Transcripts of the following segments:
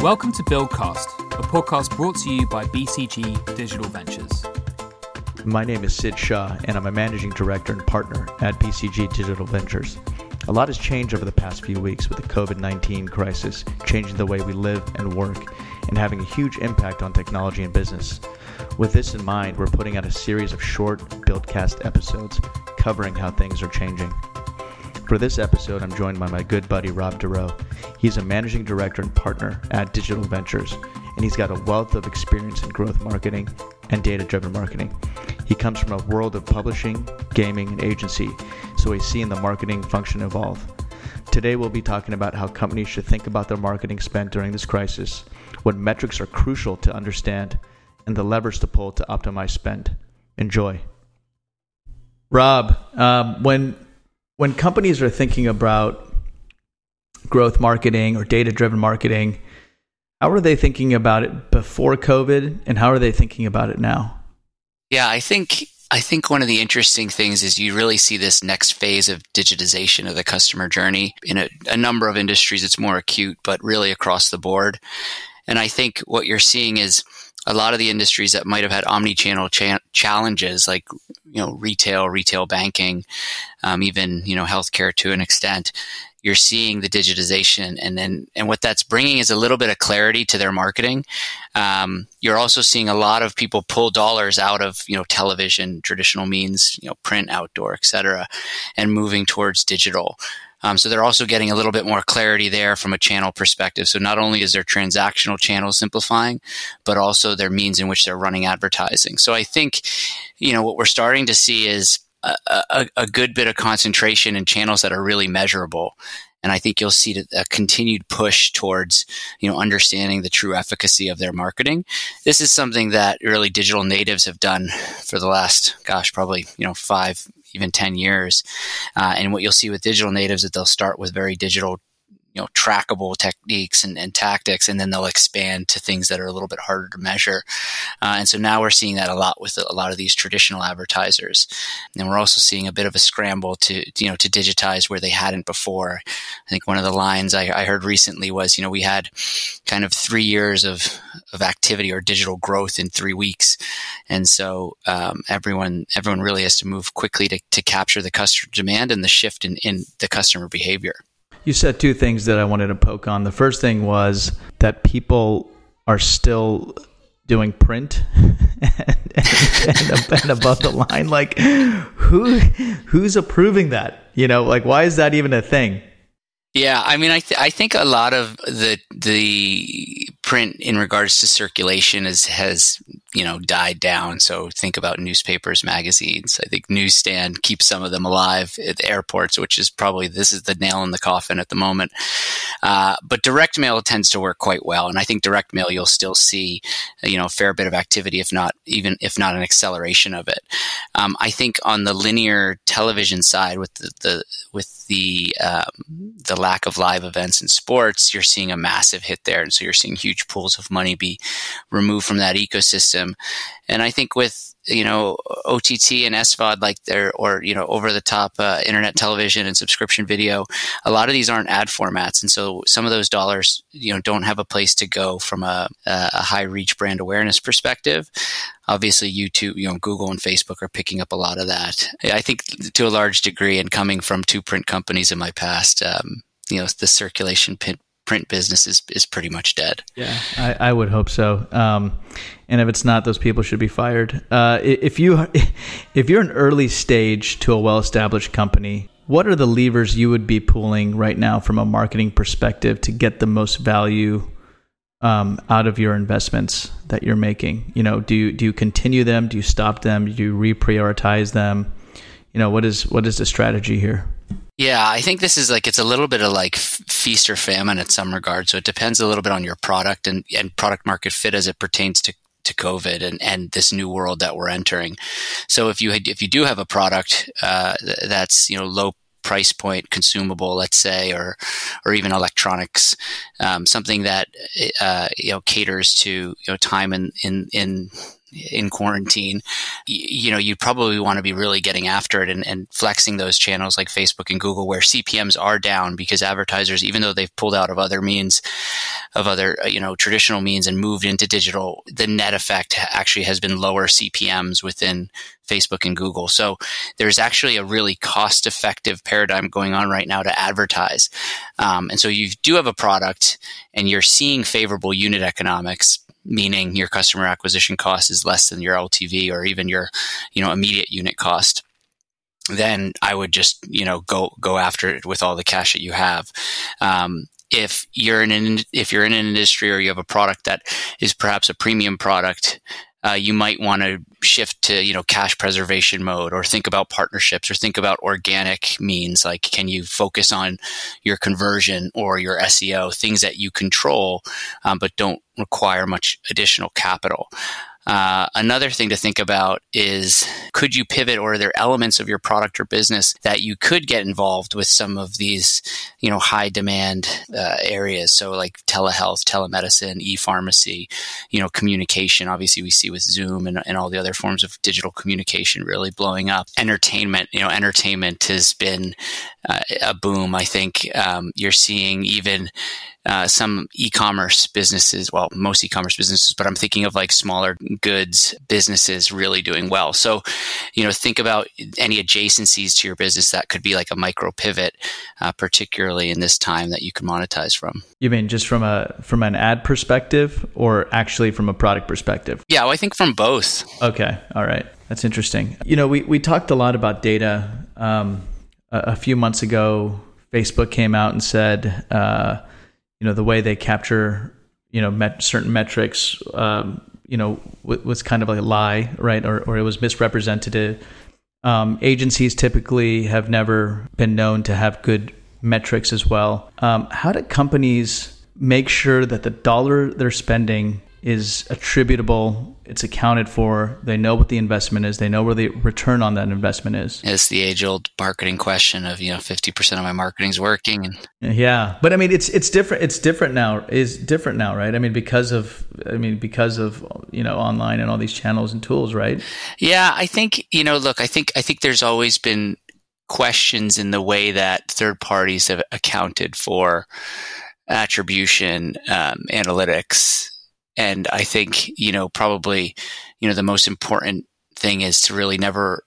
Welcome to Buildcast, a podcast brought to you by BCG Digital Ventures. My name is Sid Shah, and I'm a managing director and partner at BCG Digital Ventures. A lot has changed over the past few weeks with the COVID 19 crisis, changing the way we live and work, and having a huge impact on technology and business. With this in mind, we're putting out a series of short Buildcast episodes covering how things are changing. For this episode, I'm joined by my good buddy Rob Derow. He's a managing director and partner at Digital Ventures, and he's got a wealth of experience in growth marketing and data driven marketing. He comes from a world of publishing, gaming, and agency, so he's seen the marketing function evolve. Today, we'll be talking about how companies should think about their marketing spend during this crisis, what metrics are crucial to understand, and the levers to pull to optimize spend. Enjoy. Rob, um, when when companies are thinking about growth marketing or data driven marketing, how are they thinking about it before COVID and how are they thinking about it now? Yeah, I think I think one of the interesting things is you really see this next phase of digitization of the customer journey in a, a number of industries. It's more acute, but really across the board. And I think what you're seeing is a lot of the industries that might have had omni-channel cha- challenges, like you know retail, retail banking, um, even you know healthcare to an extent, you're seeing the digitization, and then and what that's bringing is a little bit of clarity to their marketing. Um, you're also seeing a lot of people pull dollars out of you know television, traditional means, you know print, outdoor, etc., and moving towards digital. Um, so they're also getting a little bit more clarity there from a channel perspective. So not only is their transactional channel simplifying, but also their means in which they're running advertising. So I think, you know, what we're starting to see is a, a, good bit of concentration in channels that are really measurable. And I think you'll see a continued push towards, you know, understanding the true efficacy of their marketing. This is something that really digital natives have done for the last, gosh, probably, you know, five, even 10 years. Uh, and what you'll see with digital natives is that they'll start with very digital know trackable techniques and, and, tactics and then they'll expand to things that are a little bit harder to measure. Uh, and so now we're seeing that a lot with a lot of these traditional advertisers. And we're also seeing a bit of a scramble to you know to digitize where they hadn't before. I think one of the lines I, I heard recently was you know we had kind of three years of of activity or digital growth in three weeks. And so um, everyone everyone really has to move quickly to, to capture the customer demand and the shift in, in the customer behavior you said two things that I wanted to poke on. The first thing was that people are still doing print and, and, and, above the line. Like, who who's approving that? You know, like why is that even a thing? Yeah, I mean, I th- I think a lot of the the print in regards to circulation is, has you know died down. So think about newspapers, magazines. I think newsstand keeps some of them alive at airports, which is probably this is the nail in the coffin at the moment. Uh, but direct mail tends to work quite well, and I think direct mail you'll still see you know a fair bit of activity, if not even if not an acceleration of it. Um, I think on the linear television side, with the, the with the um, the lack of live events and sports, you're seeing a massive hit there, and so you're seeing huge pools of money be removed from that ecosystem. And I think with you know OTT and SVOD like there or you know over the top uh, internet television and subscription video, a lot of these aren't ad formats, and so some of those dollars you know don't have a place to go from a, a high reach brand awareness perspective. Obviously, YouTube, you know, Google and Facebook are picking up a lot of that. I think to a large degree, and coming from two print companies in my past, um, you know, the circulation print print business is, is pretty much dead. Yeah, I, I would hope so. Um, and if it's not, those people should be fired. Uh, if you if you're an early stage to a well established company, what are the levers you would be pulling right now from a marketing perspective to get the most value um, out of your investments that you're making? You know, do you, do you continue them? Do you stop them? Do you reprioritize them? You know, what is what is the strategy here? Yeah, I think this is like it's a little bit of like feast or famine at some regard. So it depends a little bit on your product and, and product market fit as it pertains to to COVID and, and this new world that we're entering. So if you if you do have a product uh, that's you know low price point consumable, let's say, or or even electronics, um, something that uh, you know caters to you know time in in in in quarantine, you, know, you'd probably want to be really getting after it and, and, flexing those channels like Facebook and Google where CPMs are down because advertisers, even though they've pulled out of other means, of other, uh, you know, traditional means and moved into digital, the net effect actually has been lower CPMs within Facebook and Google. So there's actually a really cost effective paradigm going on right now to advertise. Um, and so you do have a product and you're seeing favorable unit economics meaning your customer acquisition cost is less than your LTV or even your, you know, immediate unit cost, then I would just, you know, go go after it with all the cash that you have. Um, if you're in an if you're in an industry or you have a product that is perhaps a premium product uh, you might want to shift to you know cash preservation mode or think about partnerships or think about organic means like can you focus on your conversion or your seo things that you control um, but don't require much additional capital uh, another thing to think about is could you pivot or are there elements of your product or business that you could get involved with some of these, you know, high demand uh, areas? So like telehealth, telemedicine, e-pharmacy, you know, communication. Obviously we see with Zoom and, and all the other forms of digital communication really blowing up. Entertainment, you know, entertainment has been uh, a boom. I think um, you're seeing even uh, some e-commerce businesses, well, most e-commerce businesses, but I'm thinking of like smaller goods businesses really doing well. So, you know, think about any adjacencies to your business that could be like a micro pivot, uh, particularly in this time that you can monetize from. You mean just from a from an ad perspective, or actually from a product perspective? Yeah, well, I think from both. Okay, all right, that's interesting. You know, we we talked a lot about data. Um, a, a few months ago, Facebook came out and said. Uh, you know the way they capture you know met certain metrics um, you know w- was kind of like a lie right? Or, or it was misrepresented. Um, agencies typically have never been known to have good metrics as well. Um, how do companies make sure that the dollar they're spending is attributable it's accounted for they know what the investment is they know where the return on that investment is. It's the age old marketing question of you know 50% of my marketing is working and yeah but i mean it's it's different it's different now is different now right? I mean because of i mean because of you know online and all these channels and tools right? Yeah i think you know look i think i think there's always been questions in the way that third parties have accounted for attribution um, analytics and I think, you know, probably, you know, the most important thing is to really never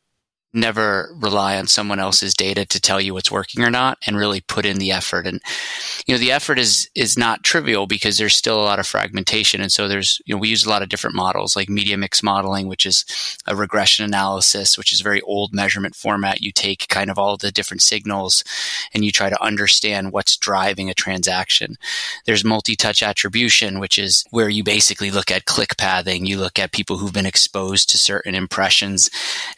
never rely on someone else's data to tell you what's working or not and really put in the effort. And you know the effort is is not trivial because there's still a lot of fragmentation. And so there's you know we use a lot of different models like media mix modeling which is a regression analysis which is a very old measurement format. You take kind of all the different signals and you try to understand what's driving a transaction. There's multi-touch attribution which is where you basically look at click pathing. You look at people who've been exposed to certain impressions.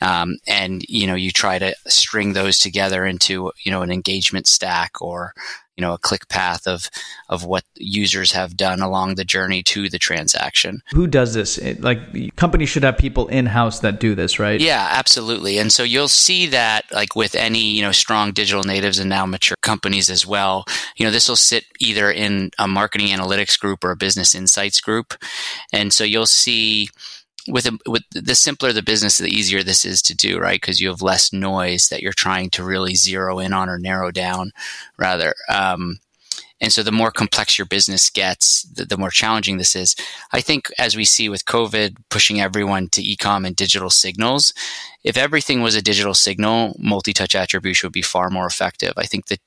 Um, and you know you try to string those together into you know an engagement stack or you know a click path of of what users have done along the journey to the transaction. Who does this? Like companies should have people in house that do this right? Yeah absolutely. And so you'll see that like with any you know strong digital natives and now mature companies as well you know this will sit either in a marketing analytics group or a business insights group. And so you'll see with a, with the simpler the business, the easier this is to do, right? Because you have less noise that you're trying to really zero in on or narrow down, rather. Um, and so the more complex your business gets, the, the, more challenging this is. I think as we see with COVID pushing everyone to ecom and digital signals, if everything was a digital signal, multi-touch attribution would be far more effective. I think that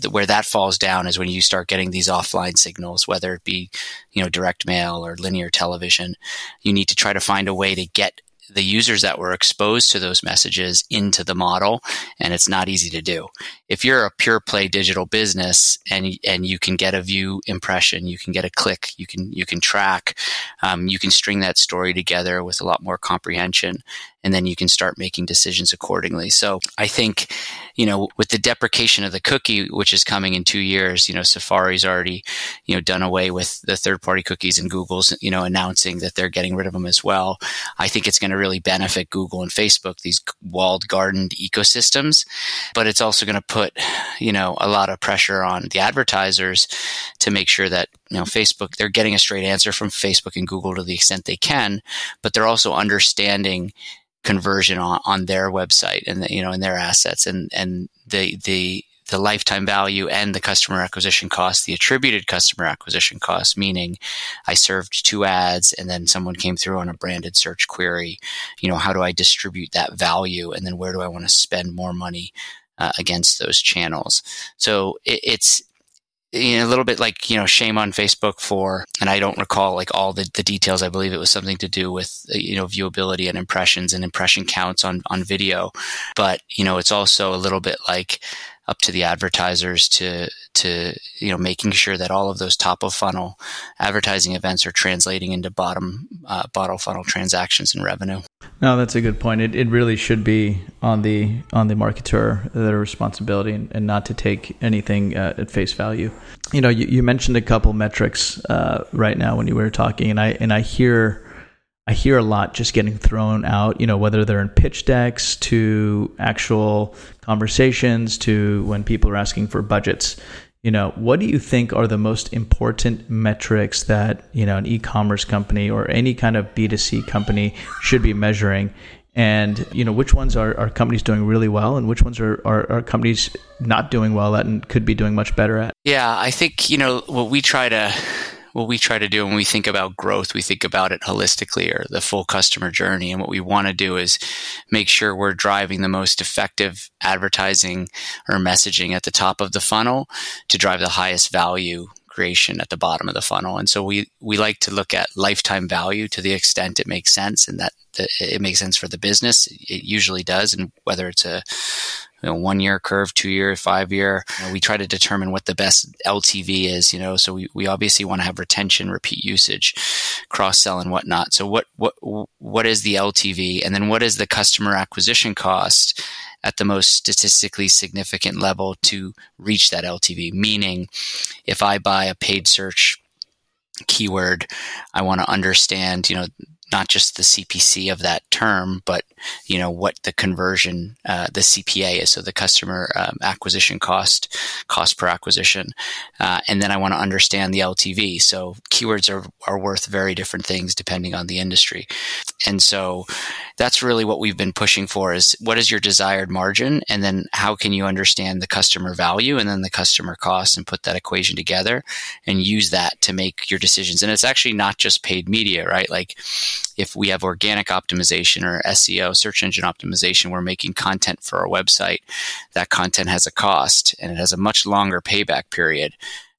the, where that falls down is when you start getting these offline signals, whether it be, you know, direct mail or linear television. You need to try to find a way to get the users that were exposed to those messages into the model and it's not easy to do if you're a pure play digital business and and you can get a view impression you can get a click you can you can track um, you can string that story together with a lot more comprehension and then you can start making decisions accordingly. So I think, you know, with the deprecation of the cookie, which is coming in two years, you know, Safari's already, you know, done away with the third party cookies and Google's, you know, announcing that they're getting rid of them as well. I think it's going to really benefit Google and Facebook, these walled garden ecosystems, but it's also going to put, you know, a lot of pressure on the advertisers to make sure that, you know, Facebook, they're getting a straight answer from Facebook and Google to the extent they can, but they're also understanding conversion on, on their website and the, you know in their assets and and the the the lifetime value and the customer acquisition cost, the attributed customer acquisition cost, meaning I served two ads and then someone came through on a branded search query. You know, how do I distribute that value? And then where do I want to spend more money uh, against those channels? So it, it's, you know, a little bit like, you know, shame on Facebook for, and I don't recall like all the, the details. I believe it was something to do with, you know, viewability and impressions and impression counts on, on video. But, you know, it's also a little bit like, up to the advertisers to to you know making sure that all of those top of funnel advertising events are translating into bottom uh, bottom funnel transactions and revenue. No, that's a good point. It, it really should be on the on the marketer their responsibility and, and not to take anything uh, at face value. You know, you, you mentioned a couple metrics uh, right now when you were talking, and I and I hear I hear a lot just getting thrown out, you know, whether they're in pitch decks to actual conversations to when people are asking for budgets. You know, what do you think are the most important metrics that, you know, an e-commerce company or any kind of B2C company should be measuring? And, you know, which ones are, are companies doing really well and which ones are, are, are companies not doing well at and could be doing much better at? Yeah, I think, you know, what we try to what we try to do when we think about growth, we think about it holistically or the full customer journey. And what we want to do is make sure we're driving the most effective advertising or messaging at the top of the funnel to drive the highest value creation at the bottom of the funnel. And so we, we like to look at lifetime value to the extent it makes sense and that it makes sense for the business. It usually does. And whether it's a you know, one year curve, two year, five year. You know, we try to determine what the best LTV is, you know, so we, we obviously want to have retention, repeat usage, cross sell and whatnot. So what, what, what is the LTV? And then what is the customer acquisition cost at the most statistically significant level to reach that LTV? Meaning if I buy a paid search keyword, I want to understand, you know, not just the CPC of that term, but you know what the conversion, uh, the CPA is, so the customer um, acquisition cost, cost per acquisition, uh, and then I want to understand the LTV. So keywords are are worth very different things depending on the industry, and so that's really what we've been pushing for: is what is your desired margin, and then how can you understand the customer value and then the customer cost, and put that equation together, and use that to make your decisions. And it's actually not just paid media, right? Like if we have organic optimization or SEO, search engine optimization, we're making content for our website. That content has a cost and it has a much longer payback period.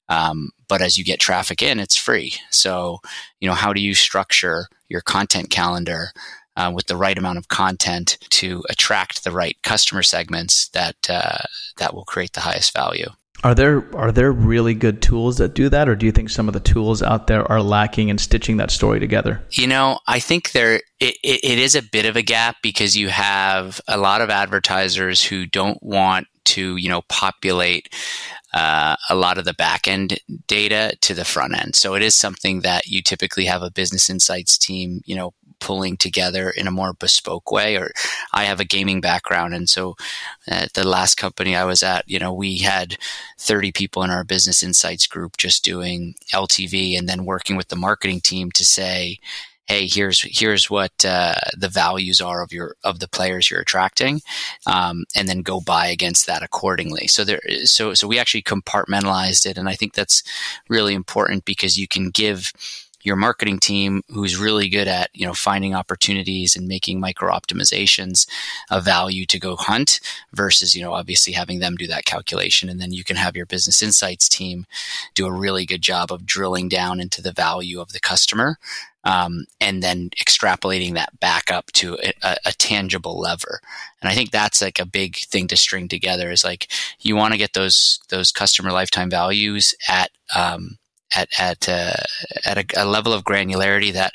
Um, but as you get traffic in, it's free. So, you know, how do you structure your content calendar uh, with the right amount of content to attract the right customer segments that uh, that will create the highest value? Are there are there really good tools that do that, or do you think some of the tools out there are lacking in stitching that story together? You know, I think there it, it is a bit of a gap because you have a lot of advertisers who don't want to you know populate uh, a lot of the back end data to the front end. So it is something that you typically have a business insights team, you know, pulling together in a more bespoke way. Or I have a gaming background, and so at the last company I was at, you know, we had 30 people in our business insights group just doing LTV, and then working with the marketing team to say, hey here's here's what uh, the values are of your of the players you're attracting um, and then go buy against that accordingly so there so so we actually compartmentalized it and i think that's really important because you can give your marketing team who's really good at you know finding opportunities and making micro optimizations of value to go hunt versus you know obviously having them do that calculation and then you can have your business insights team do a really good job of drilling down into the value of the customer um, and then extrapolating that back up to a, a, tangible lever. And I think that's like a big thing to string together is like you want to get those those customer lifetime values at um, at at uh, at a, a level of granularity that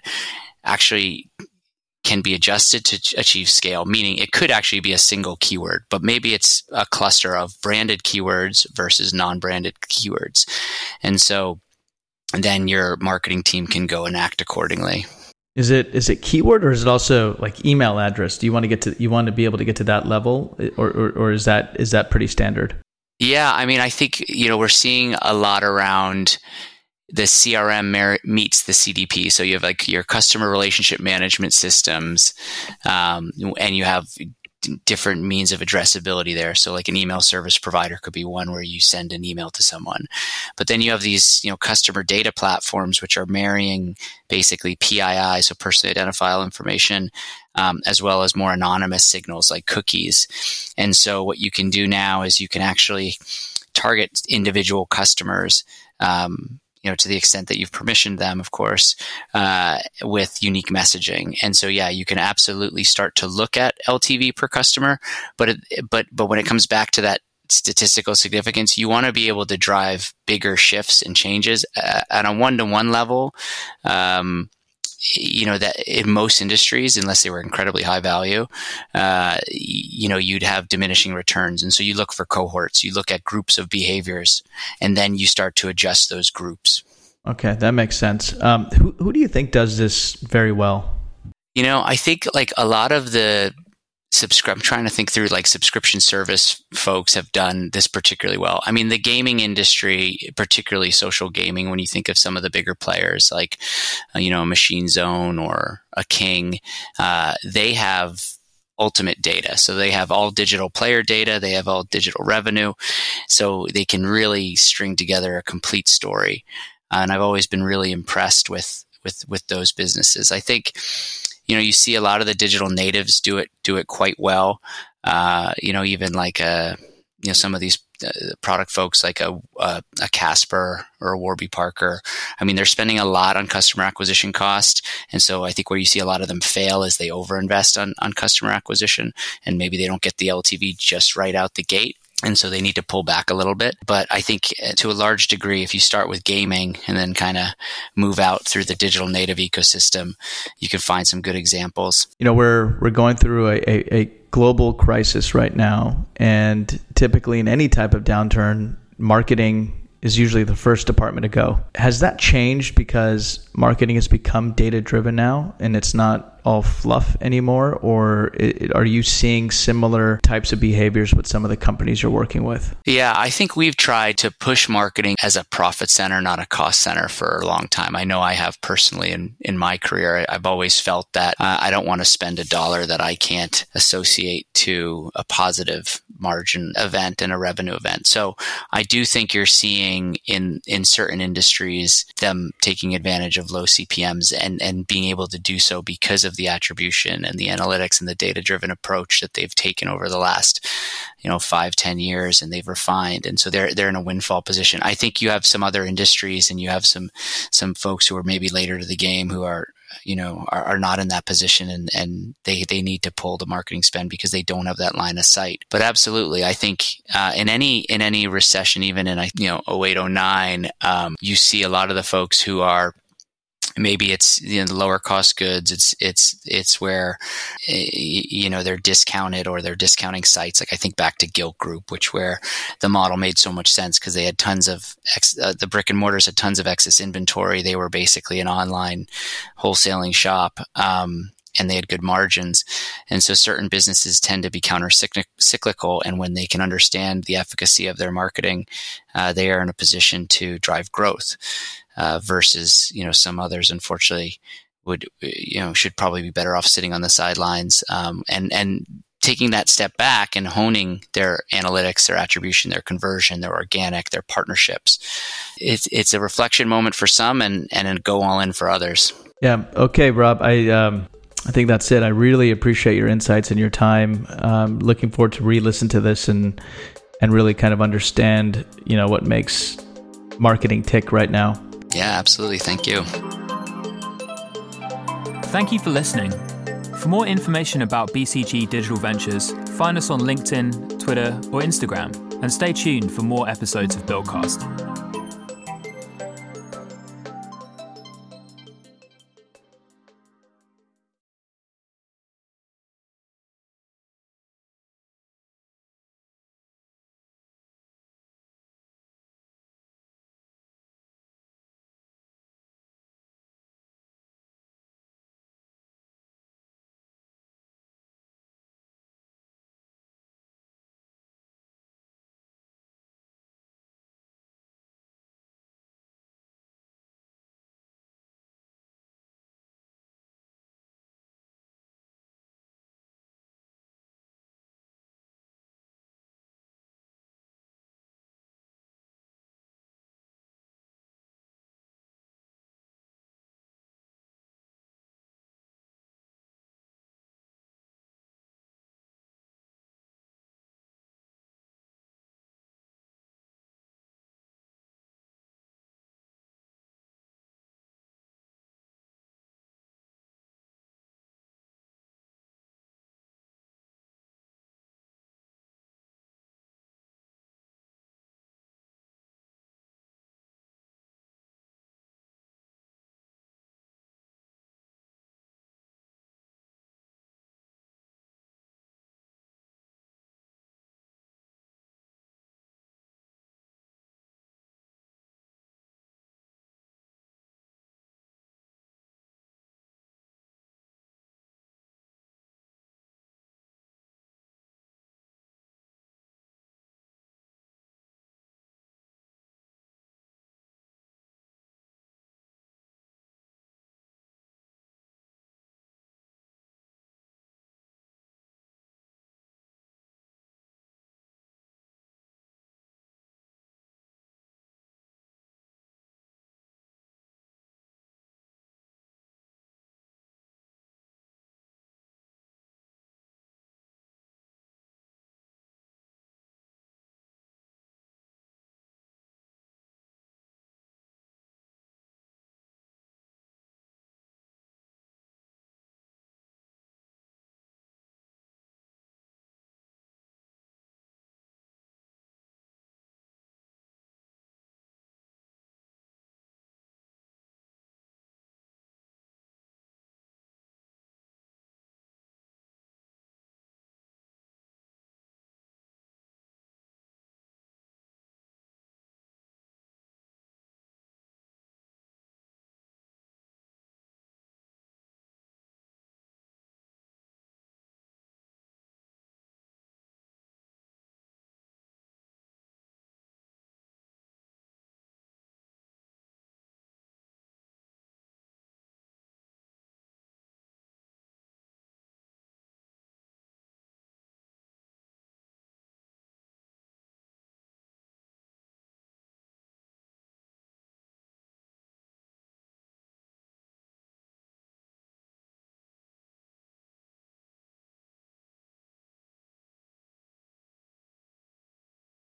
actually can be adjusted to achieve scale, meaning it could actually be a single keyword, but maybe it's a cluster of branded keywords versus non branded keywords. And so then your marketing team can go and act accordingly. Is it is it keyword or is it also like email address? Do you want to get to you want to be able to get to that level or, or, or is that is that pretty standard? Yeah, I mean, I think you know we're seeing a lot around the CRM meets the CDP. So you have like your customer relationship management systems, um, and you have different means of addressability there. So like an email service provider could be one where you send an email to someone. But then you have these, you know, customer data platforms which are marrying basically PII, so personally identifiable information, um, as well as more anonymous signals like cookies. And so what you can do now is you can actually target individual customers um, you know, to the extent that you've permissioned them, of course, uh, with unique messaging. And so, yeah, you can absolutely start to look at LTV per customer, but it, but but when it comes back to that statistical significance, you want to be able to drive bigger shifts and changes uh, at a one to one level. Um, you know that in most industries unless they were incredibly high value uh, you know you'd have diminishing returns. And so you look for cohorts. You look at groups of behaviors and then you start to adjust those groups. Okay that makes sense. Um, who, who do you think does this very well? You know i think like a lot of the subscribe. I'm trying to think through like subscription service folks have done this particularly well. I mean, the gaming industry, particularly social gaming, when you think of some of the bigger players like, uh, you know, Machine Zone or a King, uh, they have ultimate data. So they have all digital player data, they have all digital revenue. So they can really string together a complete story. And I've always been really impressed with with with those businesses. I think you know you see a lot of the digital natives do it do it quite well. Uh, you know, even like a uh, you know some of these uh, product folks like a, a, a Casper or a Warby Parker. I mean, they're spending a lot on customer acquisition cost, and so I think where you see a lot of them fail is they overinvest on on customer acquisition, and maybe they don't get the LTV just right out the gate. And so they need to pull back a little bit. But I think uh, to a large degree, if you start with gaming and then kind of move out through the digital native ecosystem, you can find some good examples. You know, we're, we're going through a, a, a global crisis right now. And typically in any type of downturn, marketing is usually the first department to go. Has that changed because marketing has become data driven now and it's not all fluff anymore, or it, are you seeing similar types of behaviors with some of the companies you're working with? Yeah, I think we've tried to push marketing as a profit center, not a cost center for a long time. I know I have personally in, in my career. I've always felt that uh, I don't want to spend a dollar that I can't associate to a positive margin event and a revenue event. So I do think you're seeing in in certain industries them taking advantage of low CPMs and and being able to do so because of of the attribution and the analytics and the data driven approach that they've taken over the last, you know, five, ten years and they've refined. And so they're, they're in a windfall position. I think you have some other industries and you have some, some folks who are maybe later to the game who are, you know, are, are not in that position and, and they, they need to pull the marketing spend because they don't have that line of sight. But absolutely, I think, uh, in any, in any recession, even in, you know, 08, 09, um, you see a lot of the folks who are maybe it's you know the lower cost goods. It's it's it's where eh, you know they're discounted or they're discounting sites. Like i think back to Gilt Groupe which where the model made so much sense because they had tons of ex, uh, the brick and mortars had tons of excess inventory. They were basically an online wholesaling shop. Um, and they had good margins. And so certain businesses tend to be counter cyclical. And when they can understand the efficacy of their marketing, uh, they are in a position to drive growth uh, versus you know some others unfortunately would you know should probably be better off sitting on the sidelines um, and and taking that step back and honing their analytics, their attribution, their conversion, their organic, their partnerships. It's it's a reflection moment for some and and a go all in for others. Yeah. Okay, Rob. I um, I think that's it. I really appreciate your insights and your time. Um, looking forward to re-listen to this and and really kind of understand you know what makes marketing tick right now. Yeah, absolutely. Thank you. Thank you for listening. For more information about BCG Digital Ventures, find us on LinkedIn, Twitter, or Instagram, and stay tuned for more episodes of Buildcast.